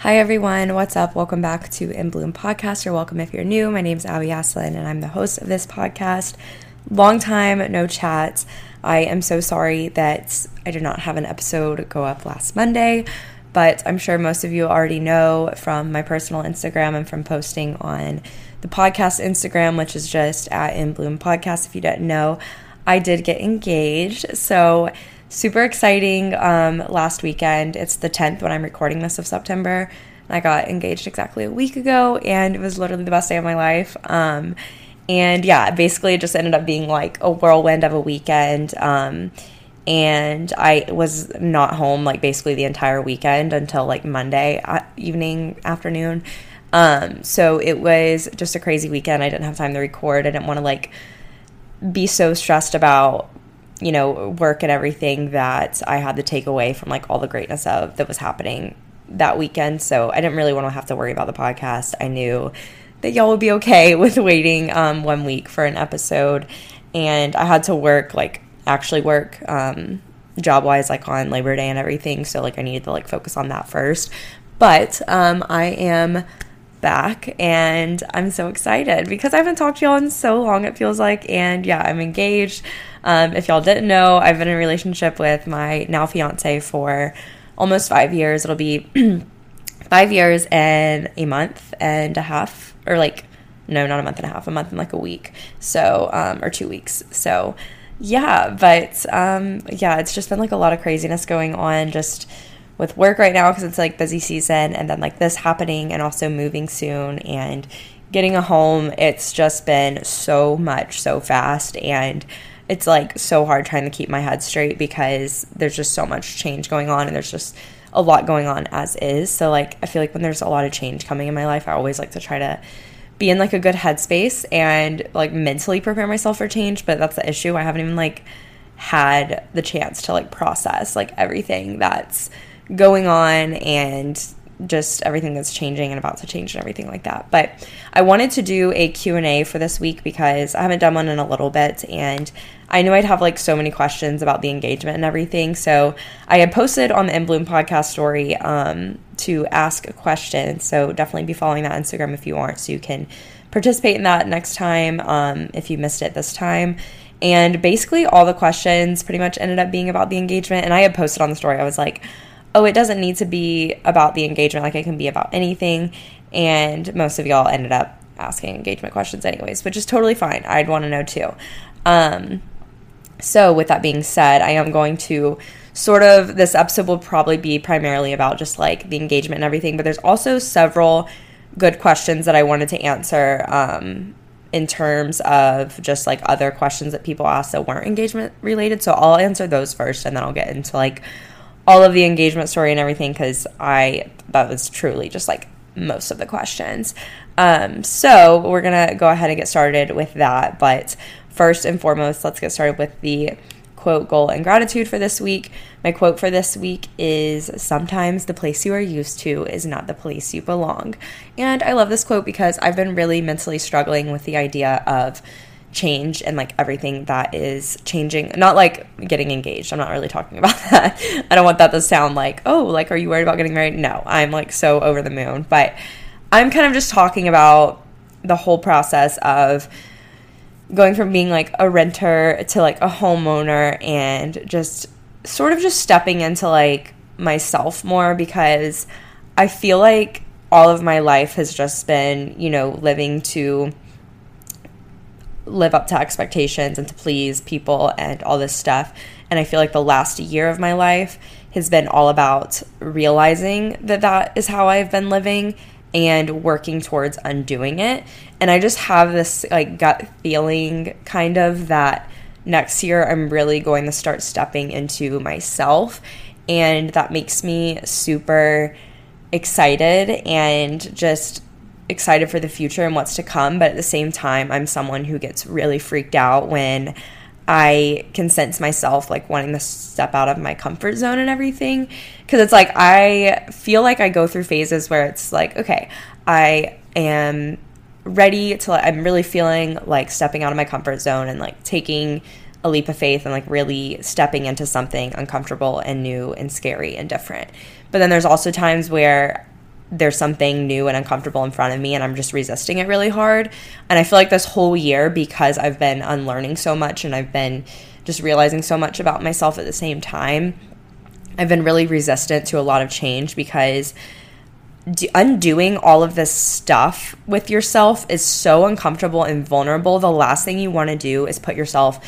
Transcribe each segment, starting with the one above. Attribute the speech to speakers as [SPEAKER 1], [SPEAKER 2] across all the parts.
[SPEAKER 1] Hi everyone, what's up? Welcome back to In Bloom Podcast. You're welcome if you're new. My name is Abby Aslin and I'm the host of this podcast. Long time no chats. I am so sorry that I did not have an episode go up last Monday, but I'm sure most of you already know from my personal Instagram and from posting on the podcast Instagram, which is just at In Bloom Podcast. If you didn't know, I did get engaged. So super exciting um, last weekend. It's the 10th when I'm recording this of September. I got engaged exactly a week ago, and it was literally the best day of my life. Um, and yeah, basically, it just ended up being like a whirlwind of a weekend. Um, and I was not home like basically the entire weekend until like Monday uh, evening, afternoon. Um, so it was just a crazy weekend. I didn't have time to record. I didn't want to like be so stressed about you know, work and everything that I had to take away from like all the greatness of that was happening that weekend. So I didn't really want to have to worry about the podcast. I knew that y'all would be okay with waiting um, one week for an episode. And I had to work, like, actually work um, job wise, like on Labor Day and everything. So, like, I needed to like focus on that first. But um, I am back and I'm so excited because I haven't talked to y'all in so long, it feels like. And yeah, I'm engaged. Um, if y'all didn't know, I've been in a relationship with my now fiance for almost five years. It'll be five years and a month and a half, or like, no, not a month and a half, a month and like a week. So, um, or two weeks. So, yeah, but um, yeah, it's just been like a lot of craziness going on just with work right now because it's like busy season and then like this happening and also moving soon and getting a home. It's just been so much so fast and it's like so hard trying to keep my head straight because there's just so much change going on and there's just a lot going on as is. So like I feel like when there's a lot of change coming in my life, I always like to try to be in like a good headspace and like mentally prepare myself for change, but that's the issue. I haven't even like had the chance to like process like everything that's going on and just everything that's changing and about to change and everything like that. But I wanted to do a Q&A for this week because I haven't done one in a little bit and I knew I'd have like so many questions about the engagement and everything. So I had posted on the In Bloom podcast story um, to ask a question. So definitely be following that Instagram if you aren't so you can participate in that next time um, if you missed it this time. And basically all the questions pretty much ended up being about the engagement. And I had posted on the story, I was like, oh, it doesn't need to be about the engagement, like it can be about anything. And most of y'all ended up asking engagement questions, anyways, which is totally fine. I'd want to know too. Um, so, with that being said, I am going to sort of this episode will probably be primarily about just like the engagement and everything, but there's also several good questions that I wanted to answer um, in terms of just like other questions that people asked that weren't engagement related. So, I'll answer those first and then I'll get into like all of the engagement story and everything because I that was truly just like most of the questions. Um, so we're gonna go ahead and get started with that. But first and foremost, let's get started with the quote, goal, and gratitude for this week. My quote for this week is Sometimes the place you are used to is not the place you belong. And I love this quote because I've been really mentally struggling with the idea of change and like everything that is changing. Not like getting engaged. I'm not really talking about that. I don't want that to sound like, oh, like, are you worried about getting married? No, I'm like so over the moon. But I'm kind of just talking about the whole process of going from being like a renter to like a homeowner and just sort of just stepping into like myself more because I feel like all of my life has just been, you know, living to live up to expectations and to please people and all this stuff. And I feel like the last year of my life has been all about realizing that that is how I've been living and working towards undoing it. And I just have this like gut feeling kind of that next year I'm really going to start stepping into myself and that makes me super excited and just excited for the future and what's to come. But at the same time, I'm someone who gets really freaked out when I can sense myself like wanting to step out of my comfort zone and everything. Cause it's like I feel like I go through phases where it's like, okay, I am ready to, I'm really feeling like stepping out of my comfort zone and like taking a leap of faith and like really stepping into something uncomfortable and new and scary and different. But then there's also times where there's something new and uncomfortable in front of me and I'm just resisting it really hard. And I feel like this whole year, because I've been unlearning so much and I've been just realizing so much about myself at the same time, I've been really resistant to a lot of change because undoing all of this stuff with yourself is so uncomfortable and vulnerable. The last thing you want to do is put yourself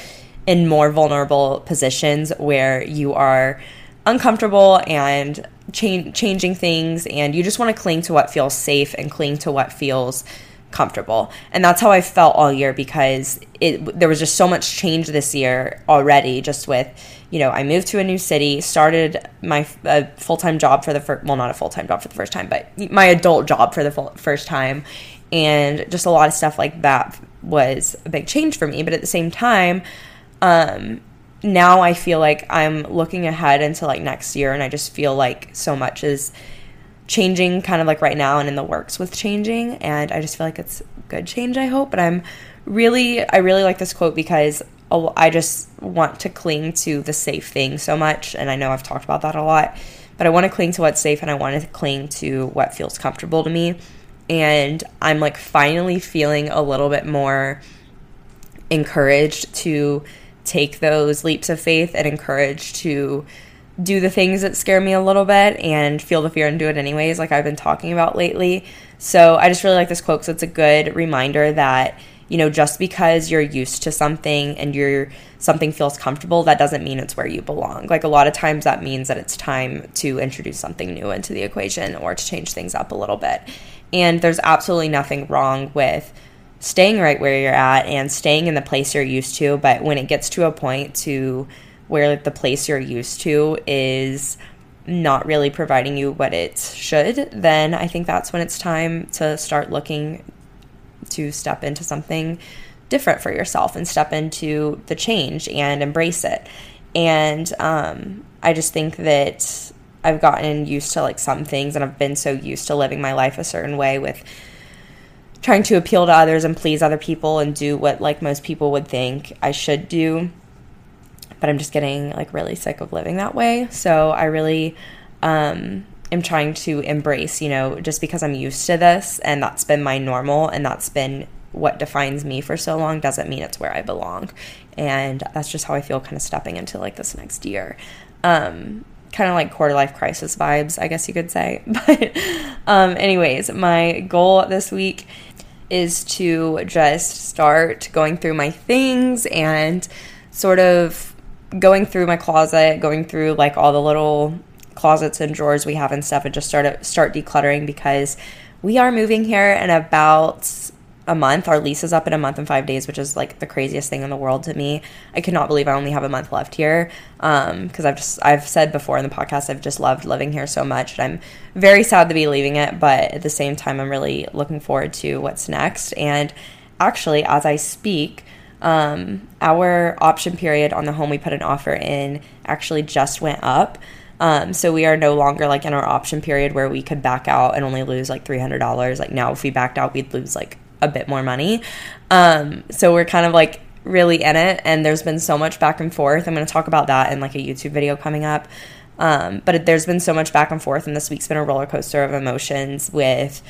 [SPEAKER 1] in more vulnerable positions where you are uncomfortable and cha- changing things and you just want to cling to what feels safe and cling to what feels comfortable. And that's how I felt all year because it there was just so much change this year already just with you know, I moved to a new city, started my full-time job for the first well not a full-time job for the first time, but my adult job for the full, first time and just a lot of stuff like that was a big change for me, but at the same time um, now I feel like I'm looking ahead into like next year and I just feel like so much is changing kind of like right now and in the works with changing and I just feel like it's good change I hope but I'm really I really like this quote because I just want to cling to the safe thing so much and I know I've talked about that a lot but I want to cling to what's safe and I want to cling to what feels comfortable to me and I'm like finally feeling a little bit more encouraged to take those leaps of faith and encourage to do the things that scare me a little bit and feel the fear and do it anyways, like I've been talking about lately. So I just really like this quote So it's a good reminder that you know just because you're used to something and you're something feels comfortable that doesn't mean it's where you belong like a lot of times that means that it's time to introduce something new into the equation or to change things up a little bit and there's absolutely nothing wrong with staying right where you're at and staying in the place you're used to. But when it gets to a point to where the place you're used to is not really providing you what it should, then I think that's when it's time to start looking to step into something different for yourself and step into the change and embrace it. And um, I just think that I've gotten used to like some things and I've been so used to living my life a certain way with trying to appeal to others and please other people and do what like most people would think I should do. But I'm just getting like really sick of living that way. So I really um, am trying to embrace, you know, just because I'm used to this and that's been my normal and that's been what defines me for so long doesn't mean it's where I belong. And that's just how I feel kind of stepping into like this next year. Um, kind of like quarter life crisis vibes, I guess you could say. But, um, anyways, my goal this week is to just start going through my things and sort of going through my closet, going through like all the little closets and drawers we have and stuff and just start start decluttering because we are moving here in about a month. Our lease is up in a month and five days, which is like the craziest thing in the world to me. I cannot believe I only have a month left here. Um, because I've just I've said before in the podcast I've just loved living here so much. And I'm very sad to be leaving it, but at the same time I'm really looking forward to what's next. And actually, as I speak, um, our option period on the home we put an offer in actually just went up. Um, so we are no longer like in our option period where we could back out and only lose like $300. Like now, if we backed out, we'd lose like a bit more money. Um, so we're kind of like really in it, and there's been so much back and forth. I'm going to talk about that in like a YouTube video coming up. Um, but there's been so much back and forth, and this week's been a roller coaster of emotions with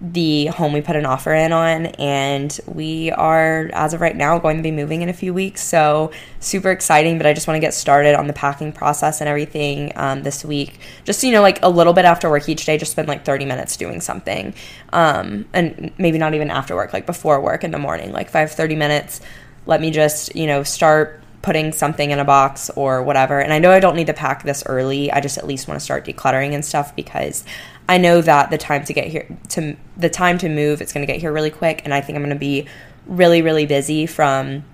[SPEAKER 1] the home we put an offer in on and we are as of right now going to be moving in a few weeks so super exciting but i just want to get started on the packing process and everything um, this week just you know like a little bit after work each day just spend like 30 minutes doing something um, and maybe not even after work like before work in the morning like 5 30 minutes let me just you know start putting something in a box or whatever. And I know I don't need to pack this early. I just at least want to start decluttering and stuff because I know that the time to get here to the time to move it's going to get here really quick and I think I'm going to be really really busy from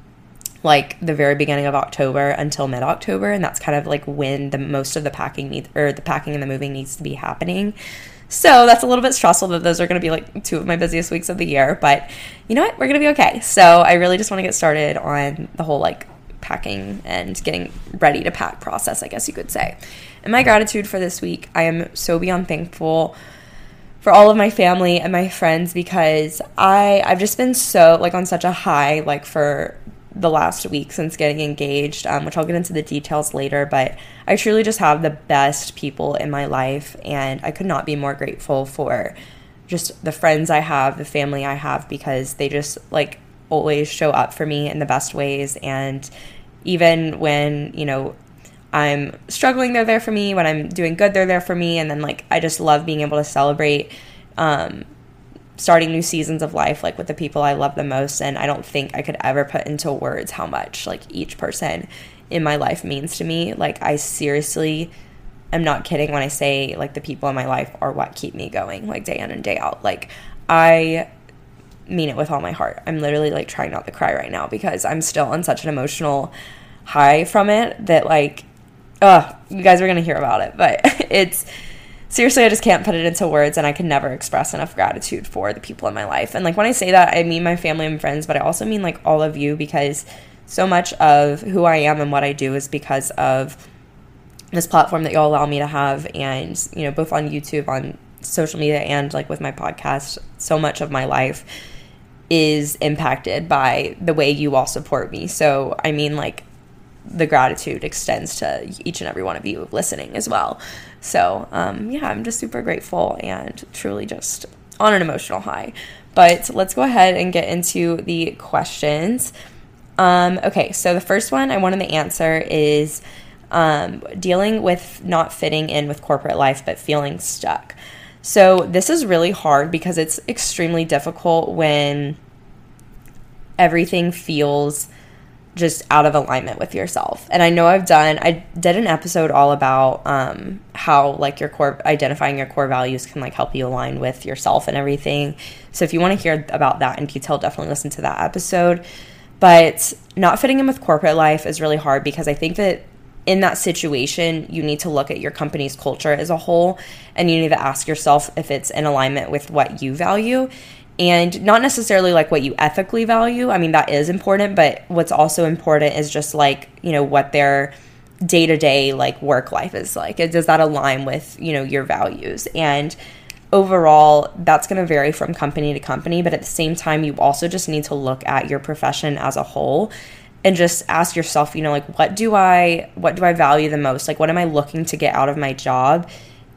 [SPEAKER 1] like the very beginning of October until mid October and that's kind of like when the most of the packing needs or the packing and the moving needs to be happening. So that's a little bit stressful that those are going to be like two of my busiest weeks of the year. But you know what? We're going to be okay. So I really just want to get started on the whole like packing and getting ready to pack process, I guess you could say. And my gratitude for this week, I am so beyond thankful for all of my family and my friends because I I've just been so like on such a high like for the last week since getting engaged, um, which I'll get into the details later. But I truly just have the best people in my life, and I could not be more grateful for just the friends I have, the family I have, because they just like always show up for me in the best ways. And even when, you know, I'm struggling, they're there for me. When I'm doing good, they're there for me. And then, like, I just love being able to celebrate um, starting new seasons of life like with the people I love the most and I don't think I could ever put into words how much like each person in my life means to me. Like I seriously am not kidding when I say like the people in my life are what keep me going like day in and day out. Like I mean it with all my heart. I'm literally like trying not to cry right now because I'm still on such an emotional high from it that like uh you guys are going to hear about it, but it's seriously, I just can't put it into words, and I can never express enough gratitude for the people in my life. And like when I say that, I mean my family and friends, but I also mean like all of you because so much of who I am and what I do is because of this platform that y'all allow me to have, and you know, both on YouTube, on social media, and like with my podcast. So much of my life is impacted by the way you all support me. So, I mean, like, the gratitude extends to each and every one of you listening as well. So, um, yeah, I'm just super grateful and truly just on an emotional high. But let's go ahead and get into the questions. Um, okay, so the first one I wanted to answer is um, dealing with not fitting in with corporate life but feeling stuck. So, this is really hard because it's extremely difficult when everything feels just out of alignment with yourself. And I know I've done I did an episode all about um how like your core identifying your core values can like help you align with yourself and everything. So if you want to hear about that in detail, definitely listen to that episode. But not fitting in with corporate life is really hard because I think that in that situation, you need to look at your company's culture as a whole and you need to ask yourself if it's in alignment with what you value and not necessarily like what you ethically value. I mean, that is important, but what's also important is just like, you know, what their day to day like work life is like. Does that align with, you know, your values? And overall, that's going to vary from company to company, but at the same time, you also just need to look at your profession as a whole and just ask yourself, you know, like what do I what do I value the most? Like what am I looking to get out of my job?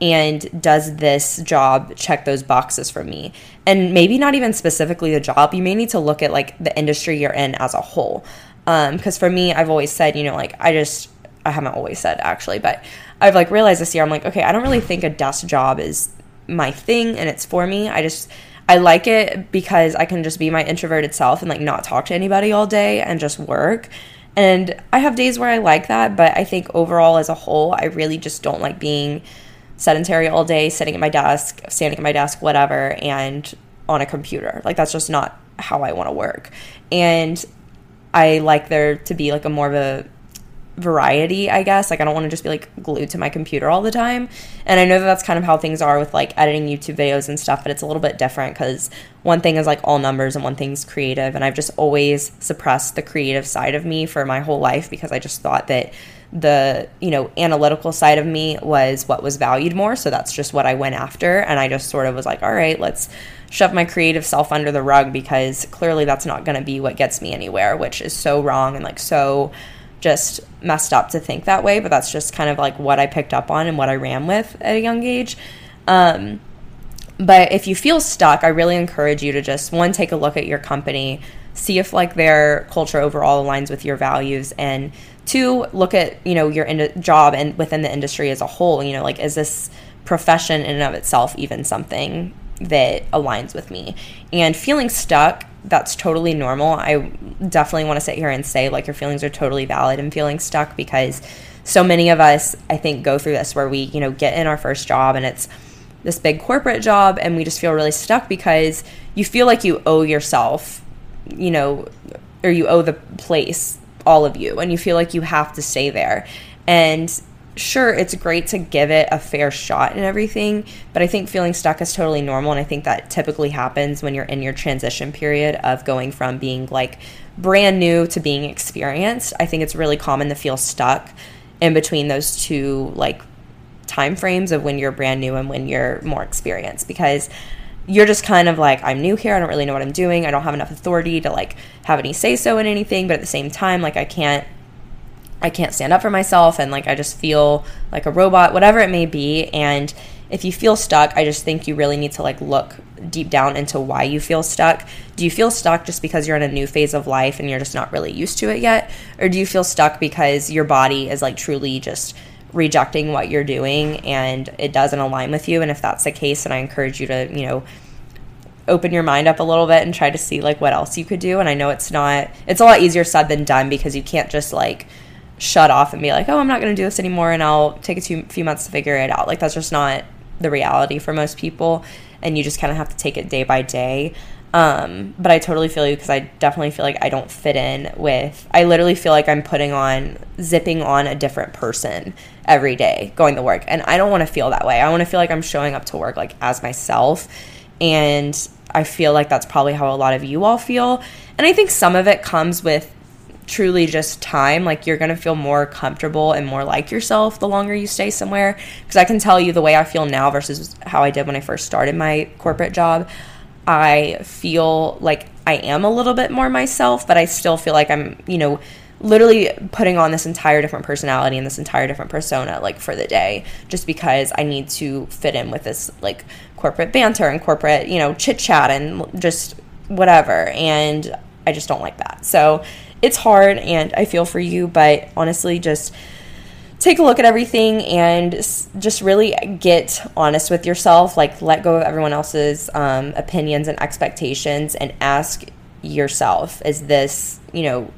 [SPEAKER 1] And does this job check those boxes for me? And maybe not even specifically the job. You may need to look at like the industry you're in as a whole. Because um, for me i've always said you know like i just i haven't always said actually but i've like realized this year i'm like okay i don't really think a desk job is my thing and it's for me. I just i like it because i can just be my introverted self and like not talk to anybody all day and just work. And i have days where i like that but i think overall as a whole i really just don't like being sedentary all day, sitting at my desk, standing at my desk, whatever, and on a computer. Like that's just not how I want to work. And I like there to be like a more of a variety, I guess. Like I don't want to just be like glued to my computer all the time. And I know that that's kind of how things are with like editing YouTube videos and stuff, but it's a little bit different cuz one thing is like all numbers and one thing's creative, and I've just always suppressed the creative side of me for my whole life because I just thought that the you know analytical side of me was what was valued more. So that's just what i went after. And i just sort of was like all right let's shove my creative self under the rug because clearly that's not going to be what gets me anywhere which is so wrong and like so just messed up to think that way. But that's just kind of like what i picked up on and what i ran with at a young age. Um, but if you feel stuck i really encourage you to just one take a look at your company see if like their culture overall aligns with your values and Two, look at you know your in- job and within the industry as a whole. You know, like is this profession in and of itself even something that aligns with me? And feeling stuck, that's totally normal. I definitely want to sit here and say like your feelings are totally valid and feeling stuck because so many of us I think go through this where we you know get in our first job and it's this big corporate job and we just feel really stuck because you feel like you owe yourself, you know, or you owe the place all of you and you feel like you have to stay there. And sure, it's great to give it a fair shot and everything, but I think feeling stuck is totally normal. And I think that typically happens when you're in your transition period of going from being like brand new to being experienced. I think it's really common to feel stuck in between those two like time frames of when you're brand new and when you're more experienced because you're just kind of like I'm new here, I don't really know what I'm doing. I don't have enough authority to like have any say so in anything, but at the same time like I can't I can't stand up for myself and like I just feel like a robot, whatever it may be. And if you feel stuck, I just think you really need to like look deep down into why you feel stuck. Do you feel stuck just because you're in a new phase of life and you're just not really used to it yet? Or do you feel stuck because your body is like truly just rejecting what you're doing and it doesn't align with you? And if that's the case, then I encourage you to, you know, open your mind up a little bit and try to see like what else you could do. And I know it's not, it's a lot easier said than done because you can't just like, shut off and be like, oh, I'm not going to do this anymore and I'll take a few, few months to figure it out. Like, that's just not the reality for most people. And you just kind of have to take it day by day. Um, but I totally feel you because I definitely feel like I don't fit in with, I literally feel like I'm putting on, zipping on a different person every day going to work. And I don't want to feel that way. I want to feel like I'm showing up to work like as myself. And I feel like that's probably how a lot of you all feel. And I think some of it comes with truly just time like you're going to feel more comfortable and more like yourself the longer you stay somewhere because i can tell you the way i feel now versus how i did when i first started my corporate job i feel like i am a little bit more myself but i still feel like i'm you know literally putting on this entire different personality and this entire different persona like for the day just because i need to fit in with this like corporate banter and corporate you know chit chat and just whatever and i just don't like that. So it's hard and I feel for you, but honestly, just take a look at everything and just really get honest with yourself. Like, let go of everyone else's um, opinions and expectations and ask yourself, is this, you know,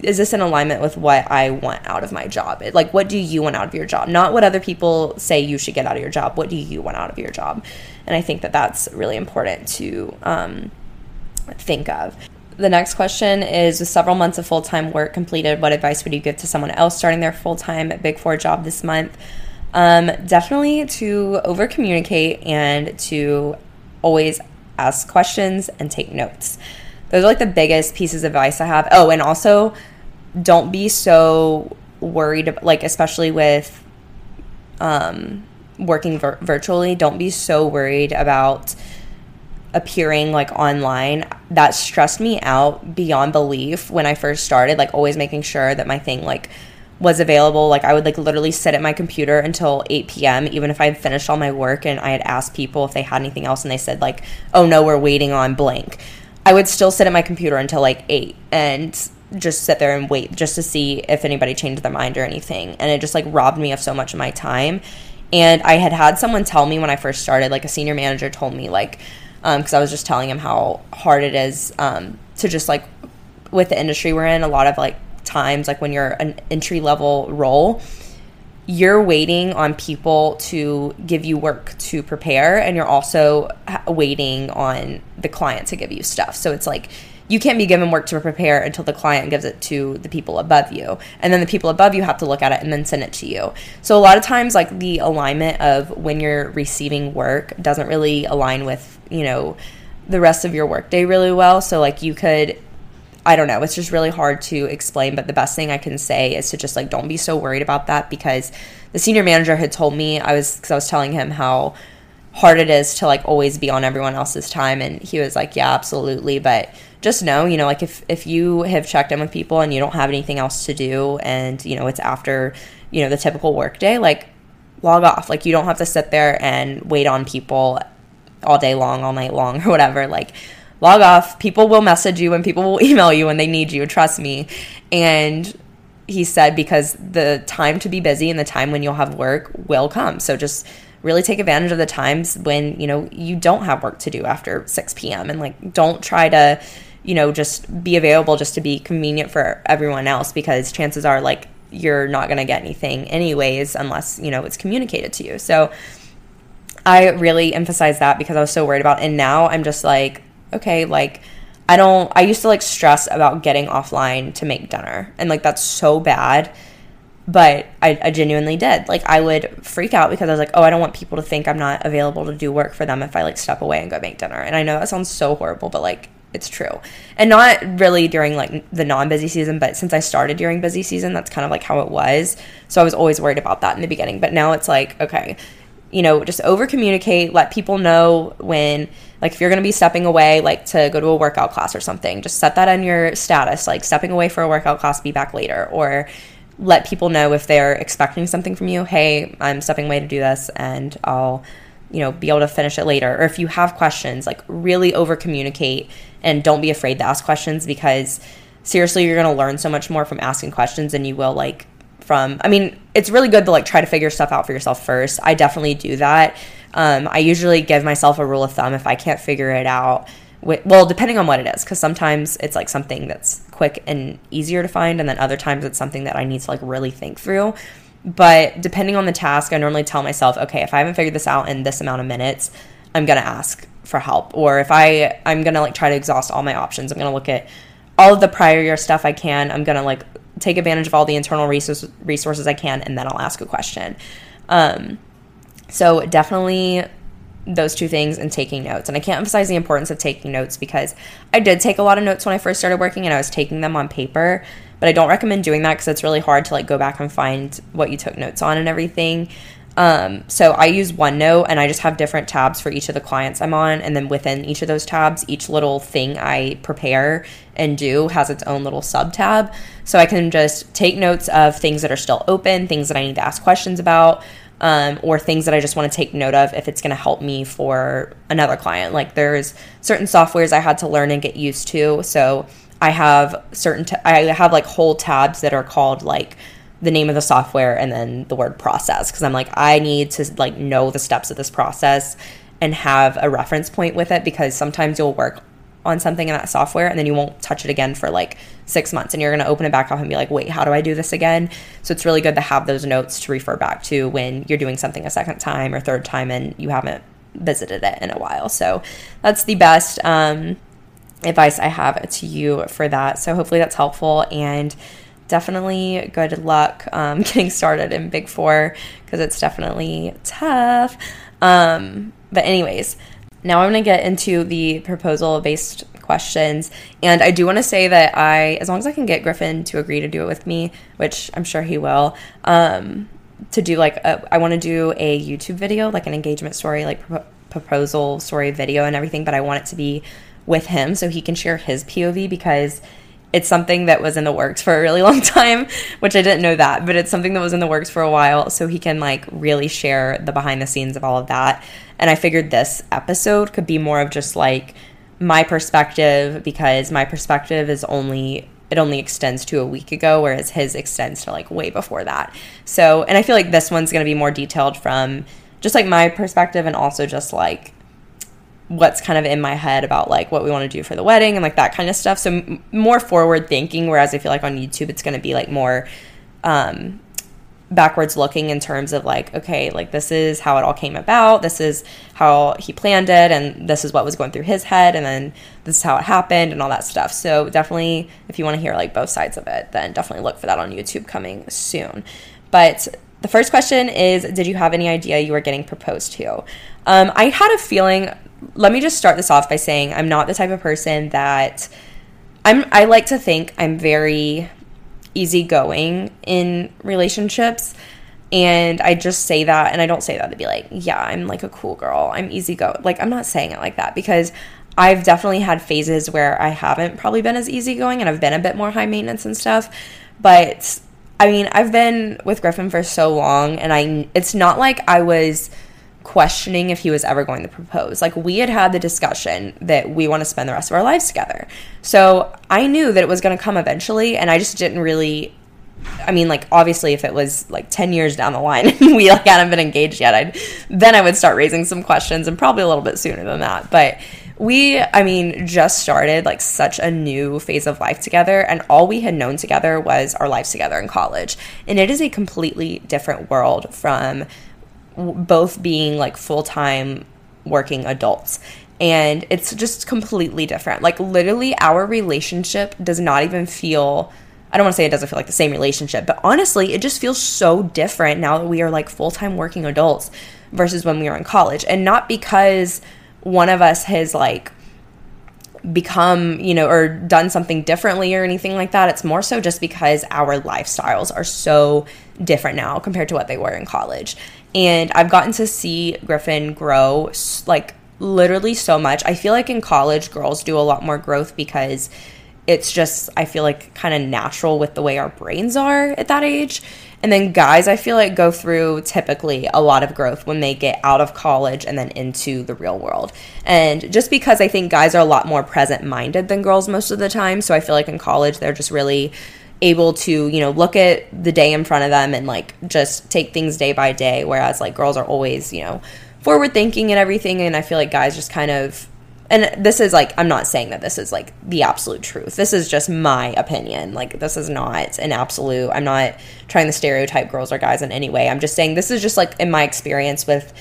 [SPEAKER 1] is this in alignment with what I want out of my job? Like, what do you want out of your job? Not what other people say you should get out of your job. What do you want out of your job? And I think that that's really important to um, think of. The next question is with several months of full time work completed, what advice would you give to someone else starting their full time Big Four job this month? Um, definitely to over communicate and to always ask questions and take notes. Those are like the biggest pieces of advice I have. Oh, and also don't be so worried, like, especially with um, working vir- virtually, don't be so worried about appearing like online that stressed me out beyond belief when I first started like always making sure that my thing like was available like I would like literally sit at my computer until 8 p.m. even if I had finished all my work and I had asked people if they had anything else and they said like oh no we're waiting on blank I would still sit at my computer until like 8 and just sit there and wait just to see if anybody changed their mind or anything and it just like robbed me of so much of my time and I had had someone tell me when I first started like a senior manager told me like because um, I was just telling him how hard it is um, to just like with the industry we're in. A lot of like times, like when you're an entry level role, you're waiting on people to give you work to prepare, and you're also waiting on the client to give you stuff. So it's like you can't be given work to prepare until the client gives it to the people above you. And then the people above you have to look at it and then send it to you. So a lot of times like the alignment of when you're receiving work doesn't really align with, you know, the rest of your workday really well. So like you could I don't know, it's just really hard to explain, but the best thing I can say is to just like don't be so worried about that because the senior manager had told me I was cuz I was telling him how hard it is to like always be on everyone else's time and he was like, "Yeah, absolutely, but just know, you know, like if if you have checked in with people and you don't have anything else to do and, you know, it's after, you know, the typical work day, like log off. Like you don't have to sit there and wait on people all day long, all night long or whatever. Like log off. People will message you and people will email you when they need you, trust me. And he said because the time to be busy and the time when you'll have work will come. So just really take advantage of the times when you know you don't have work to do after 6 p.m and like don't try to you know, just be available just to be convenient for everyone else because chances are like you're not going to get anything anyways unless, you know, it's communicated to you. So I really emphasize that because I was so worried about and now I'm just like okay, like I don't I used to like stress about getting offline to make dinner and like that's so bad but I, I, genuinely did. Like I would freak out because I was like, oh, I don't want people to think I'm not available to do work for them if I like step away and go make dinner. And I know that sounds so horrible, but like it's true. And not really during like the non-busy season, but since I started during busy season, that's kind of like how it was. So I was always worried about that in the beginning. But now it's like, okay, you know, just over communicate, let people know when like if you're going to be stepping away like to go to a workout class or something, just set that on your status like stepping away for a workout class, be back later or let people know if they're expecting something from you. Hey, I'm stepping away to do this and I'll, you know, be able to finish it later. Or if you have questions, like really over communicate and don't be afraid to ask questions because seriously, you're going to learn so much more from asking questions than you will like from, I mean, it's really good to like try to figure stuff out for yourself first. I definitely do that. Um, I usually give myself a rule of thumb if I can't figure it out well depending on what it is because sometimes it's like something that's quick and easier to find and then other times it's something that i need to like really think through but depending on the task i normally tell myself okay if i haven't figured this out in this amount of minutes i'm going to ask for help. Or if i i'm going to like try to exhaust all my options i'm going to look at all of the prior year stuff i can. I'm going to like take advantage of all the internal resources i can and then i'll ask a question. Um, so definitely those two things and taking notes. And I can't emphasize the importance of taking notes because I did take a lot of notes when I first started working and I was taking them on paper, but I don't recommend doing that because it's really hard to like go back and find what you took notes on and everything. Um, so I use OneNote and I just have different tabs for each of the clients I'm on. And then within each of those tabs, each little thing I prepare and do has its own little sub tab. So I can just take notes of things that are still open, things that I need to ask questions about, um, or things that I just want to take note of if it's going to help me for another client. Like there's certain softwares I had to learn and get used to. So I have certain, t- I have like whole tabs that are called like the name of the software and then the word process because I'm like I need to like know the steps of this process and have a reference point with it because sometimes you'll work on something in that software and then you won't touch it again for like six months and you're going to open it back up and be like wait how do i do this again? So it's really good to have those notes to refer back to when you're doing something a second time or third time and you haven't visited it in a while. So that's the best um, advice i have to you for that so hopefully that's helpful and definitely good luck um, getting started in big four because it's definitely tough um, but anyways now I'm going to get into the proposal based questions. And I do want to say that I, as long as I can get Griffin to agree to do it with me, which I'm sure he will, um, to do like, a, I want to do a YouTube video, like an engagement story, like pro- proposal story video and everything, but I want it to be with him so he can share his POV because it's something that was in the works for a really long time, which I didn't know that, but it's something that was in the works for a while so he can like really share the behind the scenes of all of that. And I figured this episode could be more of just like my perspective because my perspective is only it only extends to a week ago whereas his extends to like way before that. So, and I feel like this one's going to be more detailed from just like my perspective and also just like what's kind of in my head about like what we want to do for the wedding and like that kind of stuff. So m- more forward thinking whereas I feel like on YouTube it's going to be like more um backwards looking in terms of like okay like this is how it all came about this is how he planned it and this is what was going through his head and then this is how it happened and all that stuff. So definitely if you want to hear like both sides of it then definitely look for that on youtube coming soon. But the first question is did you have any idea you were getting proposed to? Um, i had a feeling let me just start this off by saying i'm not the type of person that i'm i like to think i'm very easygoing in relationships. And I just say that, and I don't say that to be like, yeah, I'm like a cool girl. I'm easy go. Like, I'm not saying it like that because I've definitely had phases where I haven't probably been as easygoing and I've been a bit more high maintenance and stuff. But I mean, I've been with Griffin for so long, and I, it's not like I was questioning if he was ever going to propose. Like we had had the discussion that we want to spend the rest of our lives together. So I knew that it was going to come eventually and I just didn't really I mean like obviously if it was like 10 years down the line and we like hadn't been engaged yet, I'd then I would start raising some questions and probably a little bit sooner than that. But we I mean just started like such a new phase of life together and all we had known together was our lives together in college. And it is a completely different world from both being like full time working adults. And it's just completely different. Like, literally, our relationship does not even feel. I don't want to say it doesn't feel like the same relationship, but honestly, it just feels so different now that we are like full time working adults versus when we were in college. And not because one of us has like become, you know, or done something differently or anything like that. It's more so just because our lifestyles are so different now compared to what they were in college. And I've gotten to see Griffin grow like literally so much. I feel like in college, girls do a lot more growth because it's just I feel like kind of natural with the way our brains are at that age. And then guys, I feel like go through typically a lot of growth when they get out of college and then into the real world. And just because I think guys are a lot more present minded than girls most of the time, so I feel like in college they're just really able to, you know, look at the day in front of them and like just take things day by day whereas like girls are always, you know, forward thinking and everything and I feel like guys just kind of and this is like i'm not saying that this is like the absolute truth. This is just my opinion. Like this is not an absolute i'm not trying to stereotype girls or guys in any way. I'm just saying this is just like in my experience with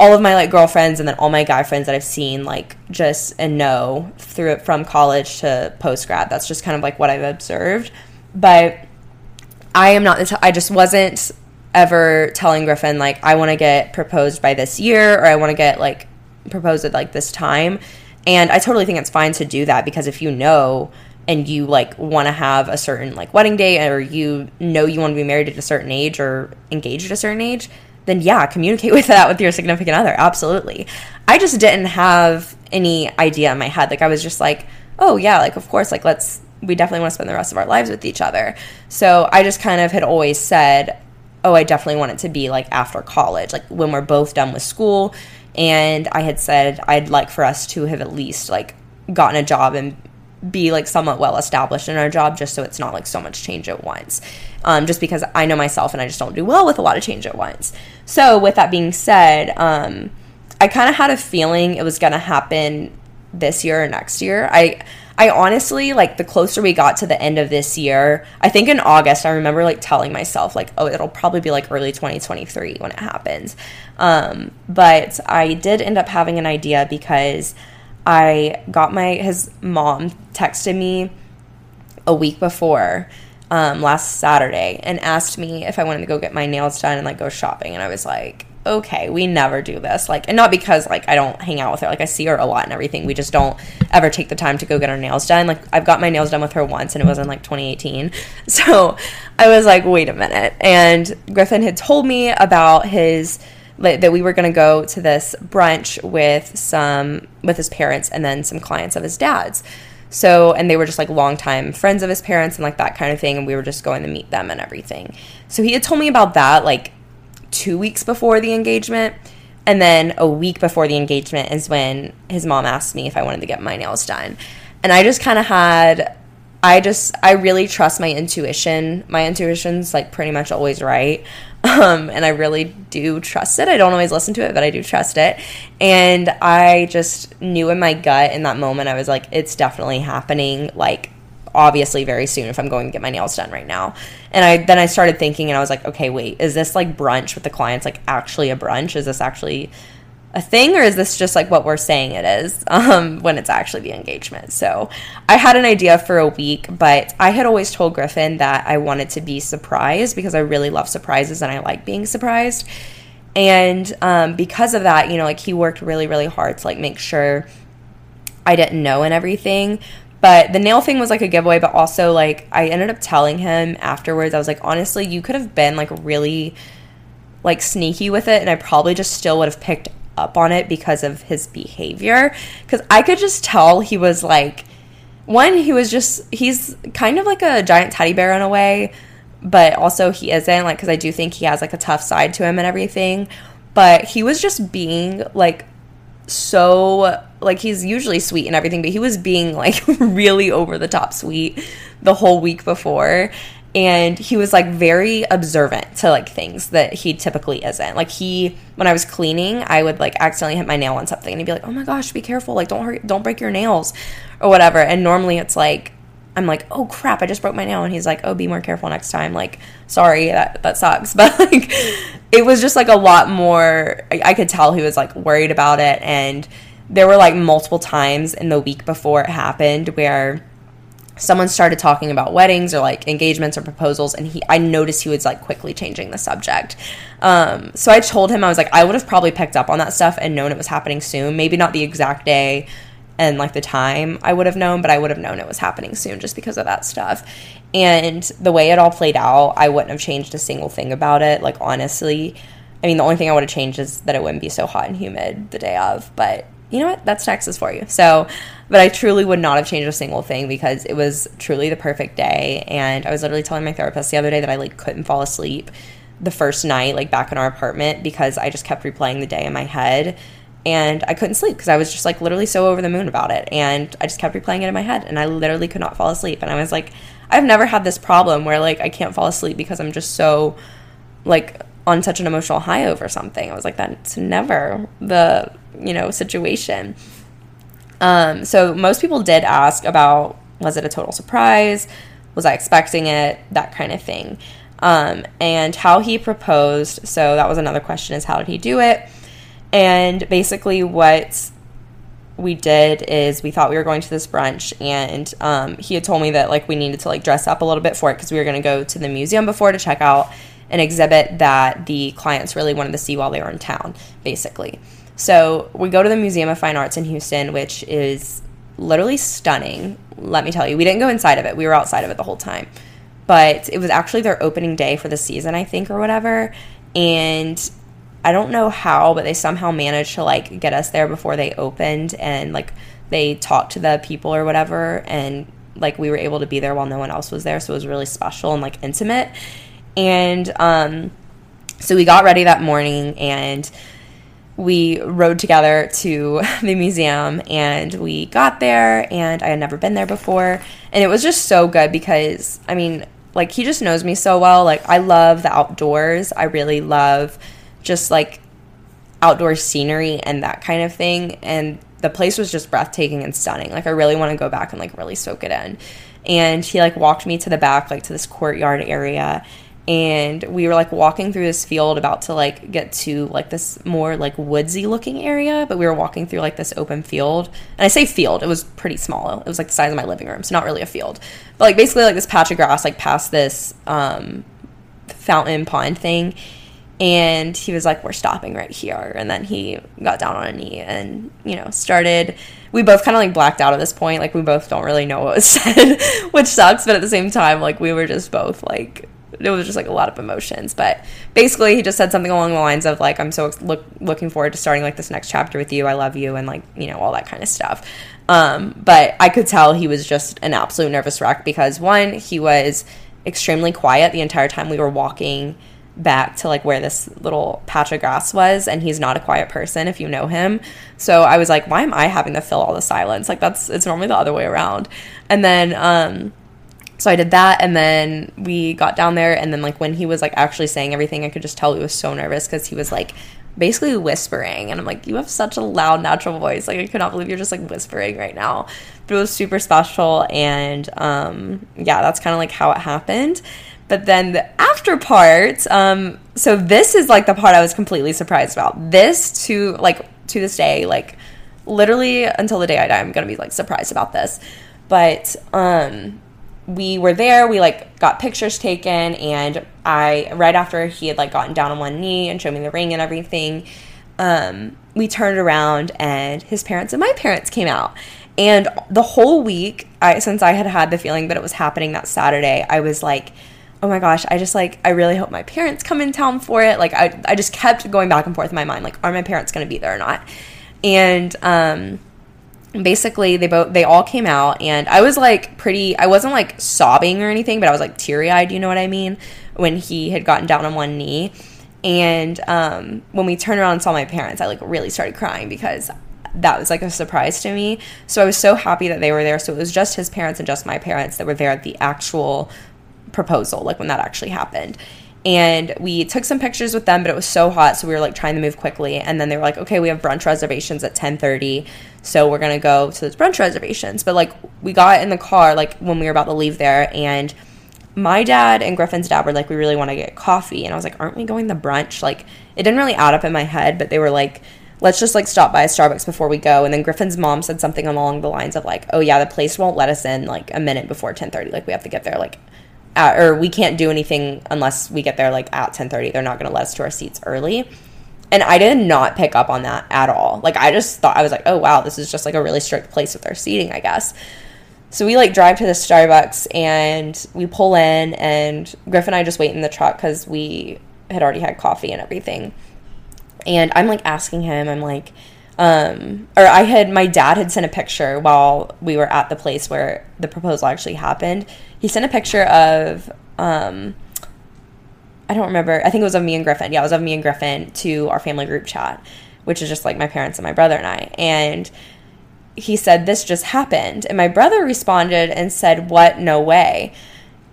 [SPEAKER 1] all of my like girlfriends and then all my guy friends that i've seen like just and know through it from college to post grad that's just kind of like what i've observed but i am not the t- i just wasn't ever telling griffin like i want to get proposed by this year or i want to get like propose at like this time. And I totally think it's fine to do that because if you know and you like want to have a certain like wedding day or you know you want to be married at a certain age or engaged at a certain age, then yeah, communicate with that with your significant other. Absolutely. I just didn't have any idea in my head. Like I was just like, oh yeah, like of course, like let's we definitely want to spend the rest of our lives with each other. So I just kind of had always said, oh, I definitely want it to be like after college, like when we're both done with school and I had said I'd like for us to have at least like gotten a job and be like somewhat well established in our job just so it's not like so much change at once. Um, just because I know myself and I just don't do well with a lot of change at once. So, with that being said, um, I kind of had a feeling it was going to happen this year or next year. I I honestly like the closer we got to the end of this year, I think in August, I remember like telling myself like, oh, it'll probably be like early 2023 when it happens. Um, but I did end up having an idea because I got my his mom texted me a week before um, last Saturday and asked me if I wanted to go get my nails done and like go shopping, and I was like, okay, we never do this. Like, and not because like I don't hang out with her. Like I see her a lot and everything. We just don't ever take the time to go get our nails done. Like I've got my nails done with her once, and it was in like 2018. So I was like, wait a minute. And Griffin had told me about his that we were going to go to this brunch with some with his parents and then some clients of his dad's. So, and they were just like longtime friends of his parents and like that kind of thing. And we were just going to meet them and everything. So he had told me about that like two weeks before the engagement. And then a week before the engagement is when his mom asked me if I wanted to get my nails done. And I just kind of had, I just, I really trust my intuition. My intuition's like pretty much always right. Um, and I really do trust it. I don't always listen to it, but I do trust it. And I just knew in my gut in that moment, I was like, it's definitely happening. Like, obviously very soon if I'm going to get my nails done right now. And I then I started thinking and I was like, okay, wait, is this like brunch with the clients like actually a brunch? Is this actually a thing or is this just like what we're saying it is um, when it's actually the engagement? So I had an idea for a week, but I had always told Griffin that I wanted to be surprised because I really love surprises and I like being surprised. And um, because of that, you know, like he worked really, really hard to like make sure I didn't know and everything. But the nail thing was like a giveaway, but also like I ended up telling him afterwards, I was like, honestly, you could have been like really like sneaky with it, and I probably just still would have picked up on it because of his behavior. Because I could just tell he was like, one, he was just, he's kind of like a giant teddy bear in a way, but also he isn't, like, because I do think he has like a tough side to him and everything. But he was just being like so like he's usually sweet and everything, but he was being like really over the top sweet the whole week before. And he was like very observant to like things that he typically isn't. Like he, when I was cleaning, I would like accidentally hit my nail on something, and he'd be like, "Oh my gosh, be careful! Like don't hurt, don't break your nails, or whatever." And normally it's like I'm like, oh crap, I just broke my nail. And he's like, oh, be more careful next time. Like, sorry, that, that sucks. But like, it was just like a lot more, I, I could tell he was like worried about it. And there were like multiple times in the week before it happened where someone started talking about weddings or like engagements or proposals and he i noticed he was like quickly changing the subject um, so i told him i was like i would have probably picked up on that stuff and known it was happening soon maybe not the exact day and like the time i would have known but i would have known it was happening soon just because of that stuff and the way it all played out i wouldn't have changed a single thing about it like honestly i mean the only thing i would have changed is that it wouldn't be so hot and humid the day of but you know what? That's Texas for you. So, but I truly would not have changed a single thing because it was truly the perfect day. And I was literally telling my therapist the other day that I like couldn't fall asleep the first night, like back in our apartment, because I just kept replaying the day in my head. And I couldn't sleep because I was just like literally so over the moon about it. And I just kept replaying it in my head. And I literally could not fall asleep. And I was like, I've never had this problem where like I can't fall asleep because I'm just so like on such an emotional high over something. I was like, that's never the you know situation. Um, so most people did ask about was it a total surprise? Was I expecting it? That kind of thing. Um, and how he proposed. So that was another question: is how did he do it? And basically, what we did is we thought we were going to this brunch and um, he had told me that like we needed to like dress up a little bit for it because we were going to go to the museum before to check out an exhibit that the clients really wanted to see while they were in town basically so we go to the Museum of Fine Arts in Houston, which is literally stunning. Let me tell you, we didn't go inside of it. We were outside of it the whole time. But it was actually their opening day for the season, I think, or whatever. And I don't know how, but they somehow managed to like get us there before they opened and like they talked to the people or whatever and like we were able to be there while no one else was there so it was really special and like intimate and um so we got ready that morning and we rode together to the museum and we got there and I had never been there before. And it was just so good because I mean like he just knows me so well. Like I love the outdoors. I really love just like outdoor scenery and that kind of thing. And the place was just breathtaking and stunning. Like I really want to go back and like really soak it in. And he like walked me to the back like to this courtyard area and we were like walking through this field about to like get to like this more like woodsy looking area but we were walking through like this open field. And i say field it was pretty small. It was like the size of my living room so not really a field. But like basically like this patch of grass like past this um fountain pond thing. And he was like we're stopping right here. And then he got down on a knee and you know started. We both kind of like blacked out at this point. Like we both don't really know what was said which sucks. But at the same time like we were just both like it was just like a lot of emotions. But basically, he just said something along the lines of like, "I'm so look, looking forward to starting like this next chapter with you. I love you," and like you know all that kind of stuff. Um, but I could tell he was just an absolute nervous wreck because one, he was extremely quiet the entire time we were walking back to like where this little patch of grass was and he's not a quiet person if you know him so i was like why am i having to fill all the silence like that's it's normally the other way around and then um so I did that and then we got down there and then like when he was like actually saying everything I could just tell he was so nervous cuz he was like basically whispering and I'm like you have such a loud natural voice. Like I could not believe you're just like whispering right now. But it was super special and um yeah that's kind of like how it happened. But then the after part um so this is like the part I was completely surprised about. This to like to this day like literally until the day I die I'm to be like surprised about this. But um we were there we like got pictures taken and i right after he had like gotten down on one knee and showed me the ring and everything um, we turned around and his parents and my parents came out. And the whole week i since i had had the feeling that it was happening that saturday i was like oh my gosh i just like i really hope my parents come in town for it. Like i, I just kept going back and forth in my mind like are my parents going to be there or not? And um basically they both they all came out and i was like pretty i wasn't like sobbing or anything but i was like teary-eyed you know what i mean when he had gotten down on one knee. And um, when we turned around and saw my parents i like really started crying because that was like a surprise to me. So i was so happy that they were there. So it was just his parents and just my parents that were there at the actual proposal like when that actually happened and we took some pictures with them but it was so hot so we were like trying to move quickly and then they were like okay we have brunch reservations at 10.30 so we're gonna go to those brunch reservations but like we got in the car like when we were about to leave there and my dad and griffin's dad were like we really want to get coffee and i was like aren't we going to brunch like it didn't really add up in my head but they were like let's just like stop by a Starbucks before we go. And then Griffin's mom said something along the lines of like, oh yeah, the place won't let us in like a minute before 1030. Like we have to get there like or we can't do anything unless we get there like at 1030. They're not going to let us to our seats early. And I did not pick up on that at all. Like I just thought I was like, oh wow, this is just like a really strict place with their seating, I guess. So we like drive to the Starbucks and we pull in and Griff and I just wait in the truck because we had already had coffee and everything. And I'm like asking him, I'm like, um, or I had my dad had sent a picture while we were at the place where the proposal actually happened. He sent a picture of um, I don't remember. I think it was of me and Griffin. Yeah, it was of me and Griffin to our family group chat, which is just like my parents and my brother and I. And he said this just happened, and my brother responded and said, "What? No way."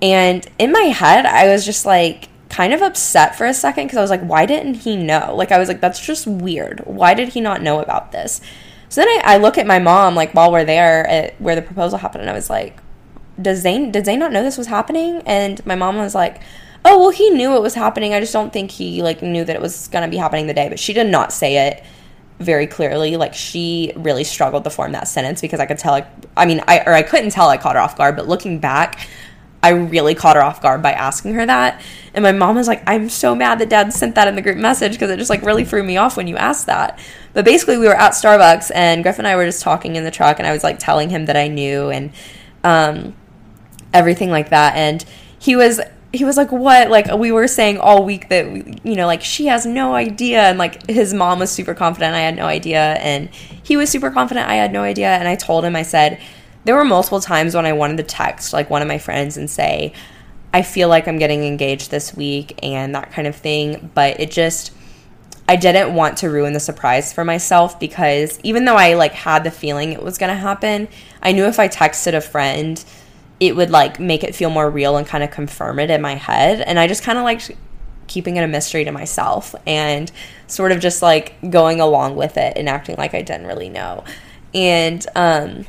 [SPEAKER 1] And in my head, I was just like, kind of upset for a second because I was like, why didn't he know? Like, I was like, that's just weird. Why did he not know about this? So then I, I look at my mom, like, while we're there at where the proposal happened, and I was like, does Zane, did Zane not know this was happening? And my mom was like, oh, well, he knew it was happening. I just don't think he, like, knew that it was going to be happening the day. But she did not say it very clearly. Like, she really struggled to form that sentence because I could tell, like, I mean, I, or I couldn't tell I caught her off guard, but looking back, I really caught her off guard by asking her that. And my mom was like, I'm so mad that dad sent that in the group message because it just like really threw me off when you asked that. But basically, we were at Starbucks and Griff and I were just talking in the truck, and I was like telling him that I knew and um, everything like that. And he was he was like, "What?" Like we were saying all week that you know, like she has no idea, and like his mom was super confident, I had no idea, and he was super confident, I had no idea. And I told him, I said there were multiple times when I wanted to text like one of my friends and say, I feel like I'm getting engaged this week and that kind of thing. But it just, I didn't want to ruin the surprise for myself because even though I like had the feeling it was going to happen, I knew if I texted a friend, it would like make it feel more real and kind of confirm it in my head. And I just kind of liked keeping it a mystery to myself and sort of just like going along with it and acting like I didn't really know. And um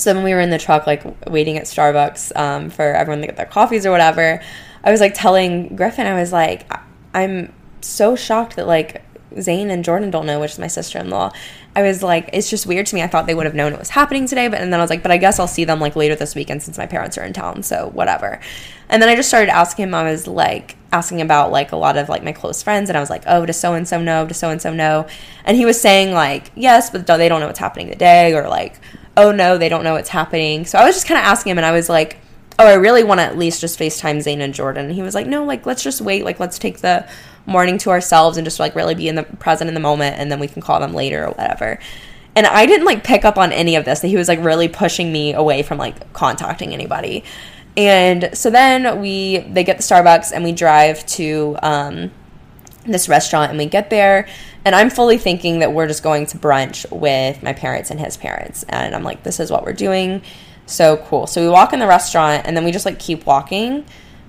[SPEAKER 1] so when we were in the truck, like waiting at Starbucks um, for everyone to get their coffees or whatever, I was like telling Griffin, I was like, I'm so shocked that like Zane and Jordan don't know, which is my sister in law. I was like, it's just weird to me. I thought they would have known it was happening today, but and then I was like, but I guess I'll see them like later this weekend since my parents are in town, so whatever. And then I just started asking him. I was like asking about like a lot of like my close friends, and I was like, oh, does so and so know? Does so and so know? And he was saying like, yes, but they don't know what's happening today, or like, oh no, they don't know what's happening. So I was just kind of asking him, and I was like, oh, I really want to at least just FaceTime Zane and Jordan. And he was like, no, like, let's just wait. Like, let's take the morning to ourselves and just like really be in the present in the moment, and then we can call them later or whatever. And I didn't like pick up on any of this, that he was like really pushing me away from like contacting anybody. And so then we, they get the Starbucks and we drive to, um, this restaurant and we get there and I'm fully thinking that we're just going to brunch with my parents and his parents. And I'm like, this is what we're doing. So cool. So we walk in the restaurant and then we just like keep walking.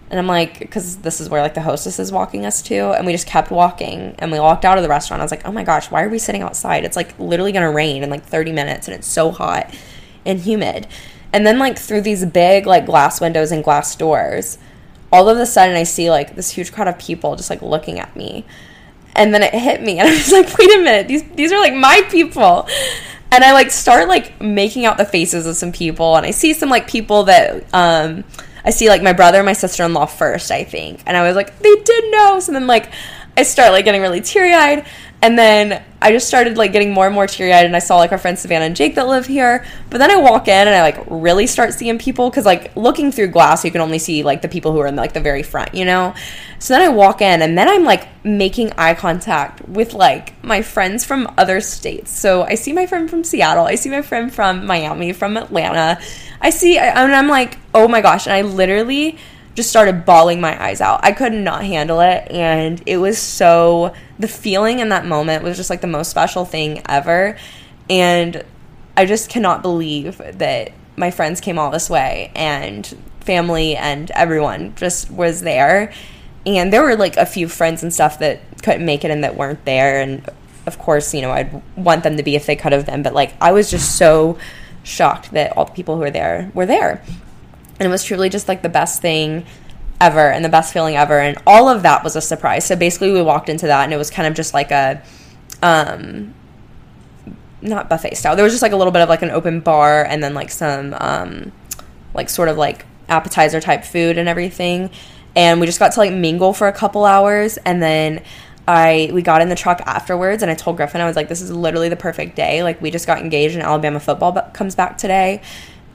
[SPEAKER 1] And I'm like, because this is where like the hostess is walking us to. And we just kept walking and we walked out of the restaurant. I was like, oh my gosh, why are we sitting outside? It's like literally to rain in like 30 minutes and it's so hot and humid. And then like through these big like glass windows and glass doors, all of a sudden I see like this huge crowd of people just like looking at me. And then it hit me and i was like wait a minute these these are like my people. And i like start like making out the faces of some people and i see some like people that um i see like my brother and my sister-in-law first i think. And i was like they did know. So then like i start like getting really teary-eyed and then I just started like getting more and more teary eyed, and I saw like our friends Savannah and Jake that live here. But then I walk in and I like really start seeing people because like looking through glass, you can only see like the people who are in like the very front, you know. So then I walk in, and then I'm like making eye contact with like my friends from other states. So I see my friend from Seattle, I see my friend from Miami, from Atlanta. I see, and I'm like, oh my gosh, and I literally just started bawling my eyes out. I could not handle it. And it was so, the feeling in that moment was just like the most special thing ever. And I just cannot believe that my friends came all this way and family and everyone just was there. And there were like a few friends and stuff that couldn't make it and that weren't there. And of course, you know, I'd want them to be if they could have been. But like, I was just so shocked that all the people who were there were there and it was truly just like the best thing ever and the best feeling ever and all of that was a surprise so basically we walked into that and it was kind of just like a um not buffet style. There was just like a little bit of like an open bar and then like some um like sort of like appetizer type food and everything. And we just got to like mingle for a couple hours and then I we got in the truck afterwards and I told Griffin I was like this is literally the perfect day. Like we just got engaged and Alabama football comes back today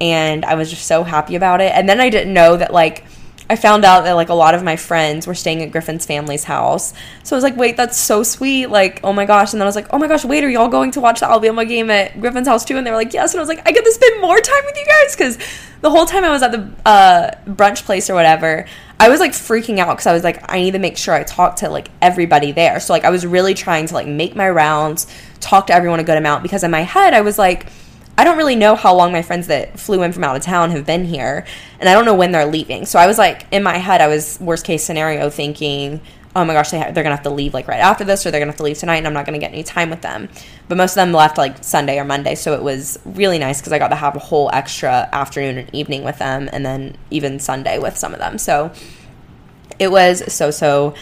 [SPEAKER 1] and I was just so happy about it. And then I didn't know that like I found out that like a lot of my friends were staying at Griffin's family's house. So I was like, wait, that's so sweet. Like, oh my gosh. And then I was like, oh my gosh, wait, are y'all going to watch the Alabama game at Griffin's house too? And they were like, yes. And I was like, I get to spend more time with you guys because the whole time I was at the uh, brunch place or whatever, I was like freaking out because I was like, I need to make sure I talk to like everybody there. So like I was really trying to like make my rounds, talk to everyone a good amount because in my head I was like, I don't really know how long my friends that flew in from out of town have been here, and I don't know when they're leaving. So I was like, in my head, I was worst case scenario thinking, oh my gosh, they ha- they're gonna have to leave like right after this, or they're gonna have to leave tonight, and I'm not gonna get any time with them. But most of them left like Sunday or Monday, so it was really nice because I got to have a whole extra afternoon and evening with them, and then even Sunday with some of them. So it was so so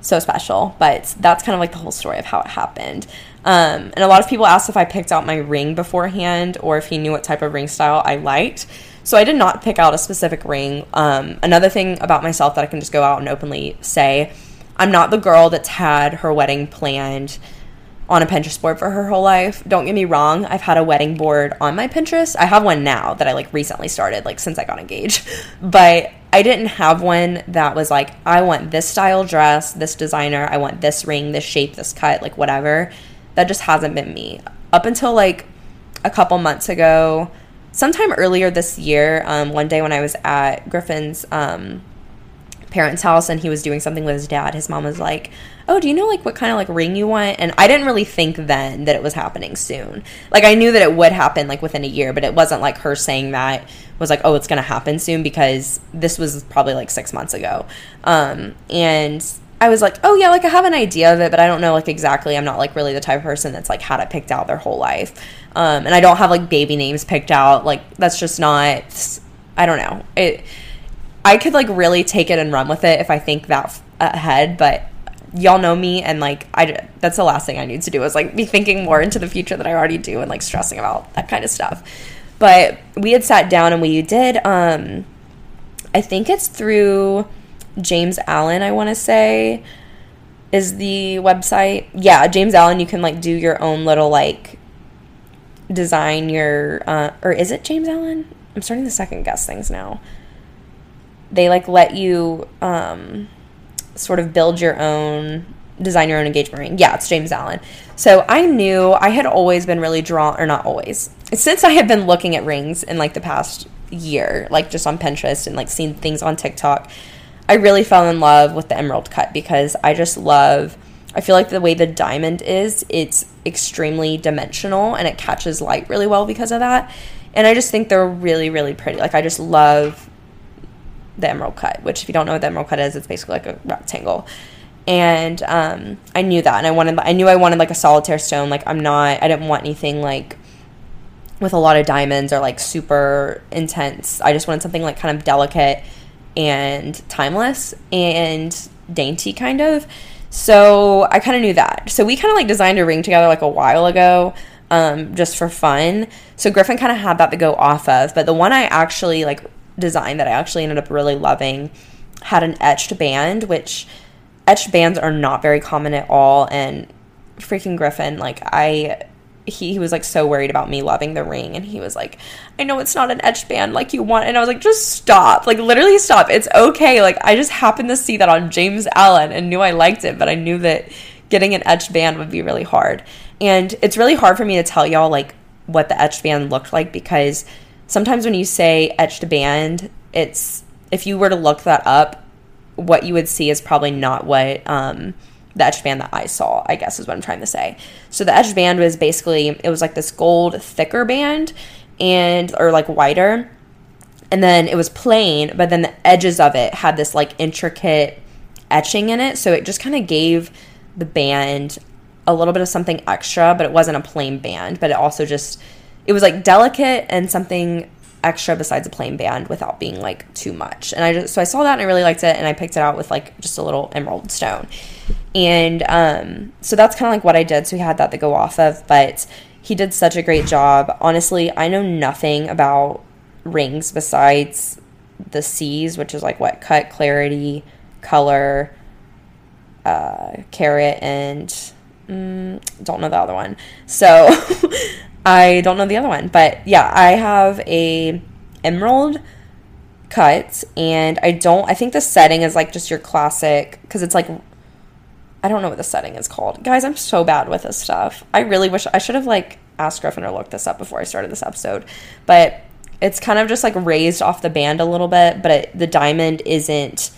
[SPEAKER 1] so special. But that's kind of like the whole story of how it happened. Um, and a lot of people asked if I picked out my ring beforehand or if he knew what type of ring style I liked. So I did not pick out a specific ring. Um, another thing about myself that I can just go out and openly say I'm not the girl that's had her wedding planned on a Pinterest board for her whole life. Don't get me wrong, I've had a wedding board on my Pinterest. I have one now that I like recently started, like since I got engaged. But I didn't have one that was like, I want this style dress, this designer, I want this ring, this shape, this cut, like whatever that just hasn't been me. Up until like a couple months ago, sometime earlier this year, um, one day when I was at Griffin's um, parents' house and he was doing something with his dad, his mom was like, "Oh, do you know like what kind of like ring you want?" And I didn't really think then that it was happening soon. Like I knew that it would happen like within a year, but it wasn't like her saying that was like, "Oh, it's going to happen soon" because this was probably like 6 months ago. Um, and I was like, oh yeah, like I have an idea of it, but I don't know like exactly. I'm not like really the type of person that's like had it picked out their whole life, um, and I don't have like baby names picked out. Like that's just not. I don't know. It. I could like really take it and run with it if I think that ahead, but y'all know me and like I that's the last thing I need to do is like be thinking more into the future that I already do and like stressing about that kind of stuff. But we had sat down and we did um I think it's through James Allen, I want to say, is the website. Yeah, James Allen, you can like do your own little like design your uh, or is it James Allen? I'm starting to second guess things now. They like let you um sort of build your own design your own engagement ring. Yeah, it's James Allen. So I knew I had always been really drawn or not always. Since I had been looking at rings in like the past year, like just on Pinterest and like seeing things on TikTok, I really fell in love with the emerald cut because I just love I feel like the way the diamond is, it's extremely dimensional and it catches light really well because of that. And I just think they're really, really pretty. Like I just love the emerald cut, which if you don't know what the emerald cut is, it's basically like a rectangle. And um, I knew that, and I wanted, I knew I wanted like a solitaire stone. Like I'm not, I didn't want anything like with a lot of diamonds or like super intense. I just wanted something like kind of delicate and timeless and dainty kind of. So I kind of knew that. So we kind of like designed a ring together like a while ago, um, just for fun. So Griffin kind of had that to go off of, but the one I actually like designed that I actually ended up really loving had an etched band, which etched bands are not very common at all. And freaking Griffin, like I he, he was like so worried about me loving the ring and he was like i know it's not an etched band like you want and i was like just stop. Like literally stop. It's okay. Like i just happened to see that on james allen and knew i liked it but i knew that getting an etched band would be really hard. And it's really hard for me to tell y'all like what the etched band looked like because sometimes when you say etched band it's if you were to look that up what you would see is probably not what um the etched band that I saw, I guess is what I'm trying to say. So the etched band was basically it was like this gold thicker band and or like wider. And then it was plain, but then the edges of it had this like intricate etching in it, so it just kind of gave the band a little bit of something extra, but it wasn't a plain band, but it also just it was like delicate and something extra besides a plain band without being like too much. And I just so I saw that and I really liked it and I picked it out with like just a little emerald stone. And um so that's kind of like what I did. So we had that to go off of, but he did such a great job. Honestly, I know nothing about rings besides the C's, which is like what cut, clarity, color, uh, carat, and mm, don't know the other one. So I don't know the other one, but yeah, I have a emerald cut, and I don't. I think the setting is like just your classic because it's like I don't know what the setting is called. Guys, I'm so bad with this stuff. I really wish I should have like asked Griffin or looked this up before I started this episode. But it's kind of just like raised off the band a little bit, but it, the diamond isn't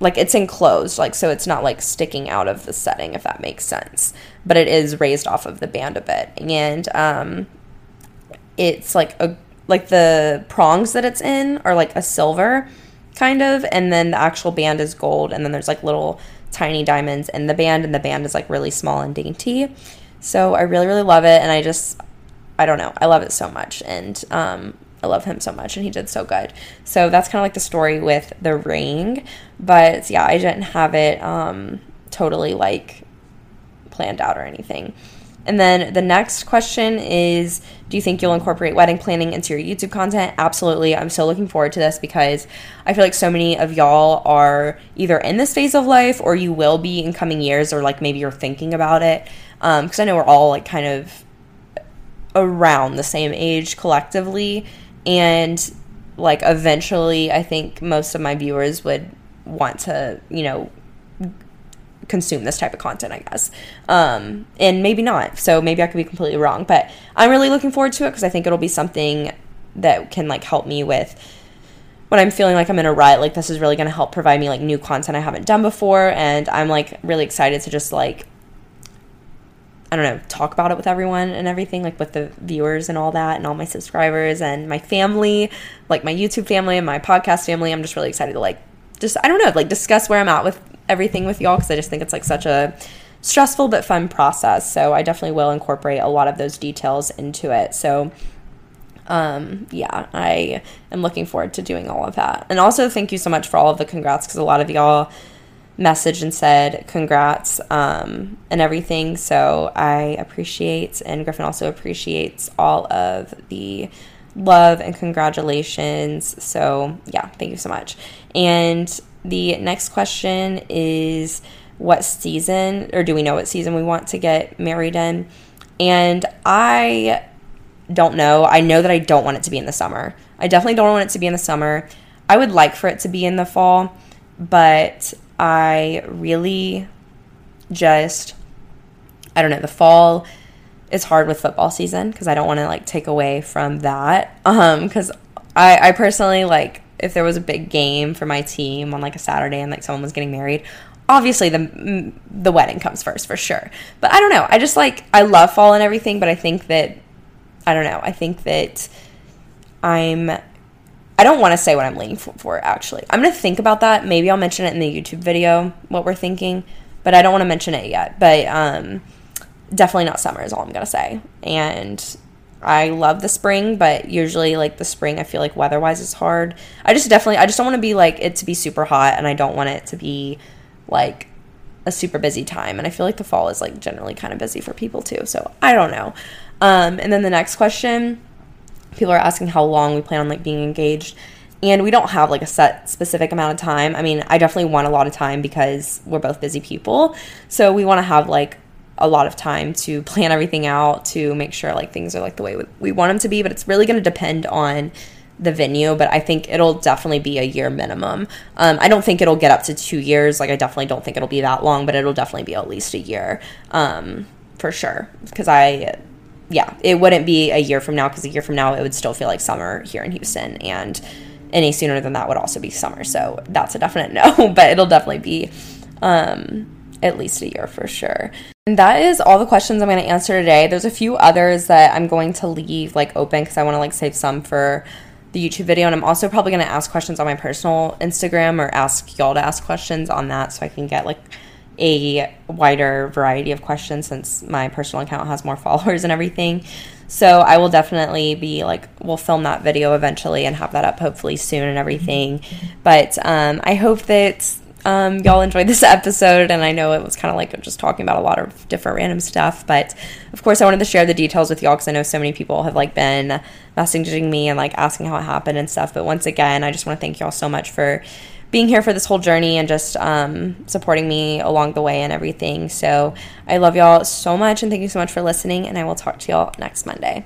[SPEAKER 1] like it's enclosed, like so it's not like sticking out of the setting if that makes sense. But it is raised off of the band a bit. And um it's like a like the prongs that it's in are like a silver kind of and then the actual band is gold and then there's like little tiny diamonds in the band, and the band is like really small and dainty. So I really, really love it, and I just, I don't know, I love it so much, and um, I love him so much, and he did so good. So that's kind of like the story with the ring, but yeah, I didn't have it um, totally like planned out or anything. And then the next question is Do you think you'll incorporate wedding planning into your YouTube content? Absolutely. I'm so looking forward to this because I feel like so many of y'all are either in this phase of life or you will be in coming years, or like maybe you're thinking about it. Because um, I know we're all like kind of around the same age collectively. And like eventually, I think most of my viewers would want to, you know, consume this type of content, I guess. Um, and maybe not. So maybe I could be completely wrong, but I'm really looking forward to it because I think it'll be something that can like help me with when I'm feeling like I'm in a rut. Like this is really going to help provide me like new content I haven't done before, and I'm like really excited to just like I don't know, talk about it with everyone and everything, like with the viewers and all that, and all my subscribers and my family, like my YouTube family and my podcast family. I'm just really excited to like just I don't know, like discuss where I'm at with everything with y'all because I just think it's like such a stressful but fun process. So I definitely will incorporate a lot of those details into it. So um yeah i am looking forward to doing all of that and also thank you so much for all of the congrats because a lot of y'all messaged and said congrats um and everything so i appreciate and griffin also appreciates all of the love and congratulations so yeah thank you so much and the next question is what season, or do we know what season we want to get married in? And I don't know. I know that I don't want it to be in the summer. I definitely don't want it to be in the summer. I would like for it to be in the fall, but I really just, I don't know, the fall is hard with football season because I don't want to like take away from that. Um, because I, I personally like if there was a big game for my team on like a Saturday and like someone was getting married, obviously the the wedding comes first for sure. But I don't know. I just like I love fall and everything, but I think that I don't know. I think that I'm I don't want to say what I'm leaning for, for actually. I'm going to think about that. Maybe I'll mention it in the YouTube video what we're thinking, but I don't want to mention it yet. But um definitely not summer is all I'm going to say. And I love the spring, but usually like the spring I feel like weather-wise is hard. I just definitely I just don't want to be like it to be super hot and I don't want it to be like a super busy time and I feel like the fall is like generally kind of busy for people too. So, I don't know. Um and then the next question people are asking how long we plan on like being engaged and we don't have like a set specific amount of time. I mean, I definitely want a lot of time because we're both busy people. So we want to have like a lot of time to plan everything out to make sure like things are like the way we want them to be but it's really going to depend on the venue but i think it'll definitely be a year minimum um, i don't think it'll get up to two years like i definitely don't think it'll be that long but it'll definitely be at least a year um, for sure because i yeah it wouldn't be a year from now because a year from now it would still feel like summer here in houston and any sooner than that would also be summer so that's a definite no but it'll definitely be um, at least a year for sure. And that is all the questions I'm going to answer today. There's a few others that I'm going to leave like open because I want to like save some for the YouTube video. And I'm also probably going to ask questions on my personal Instagram or ask y'all to ask questions on that so I can get like a wider variety of questions since my personal account has more followers and everything. So I will definitely be like, we'll film that video eventually and have that up hopefully soon and everything. But um, I hope that um, y'all enjoyed this episode. And I know it was kind of like just talking about a lot of different random stuff. But of course, I wanted to share the details with y'all because I know so many people have like been messaging me and like asking how it happened and stuff. But once again, I just want to thank y'all so much for being here for this whole journey and just um, supporting me along the way and everything. So I love y'all so much and thank you so much for listening. And I will talk to y'all next Monday.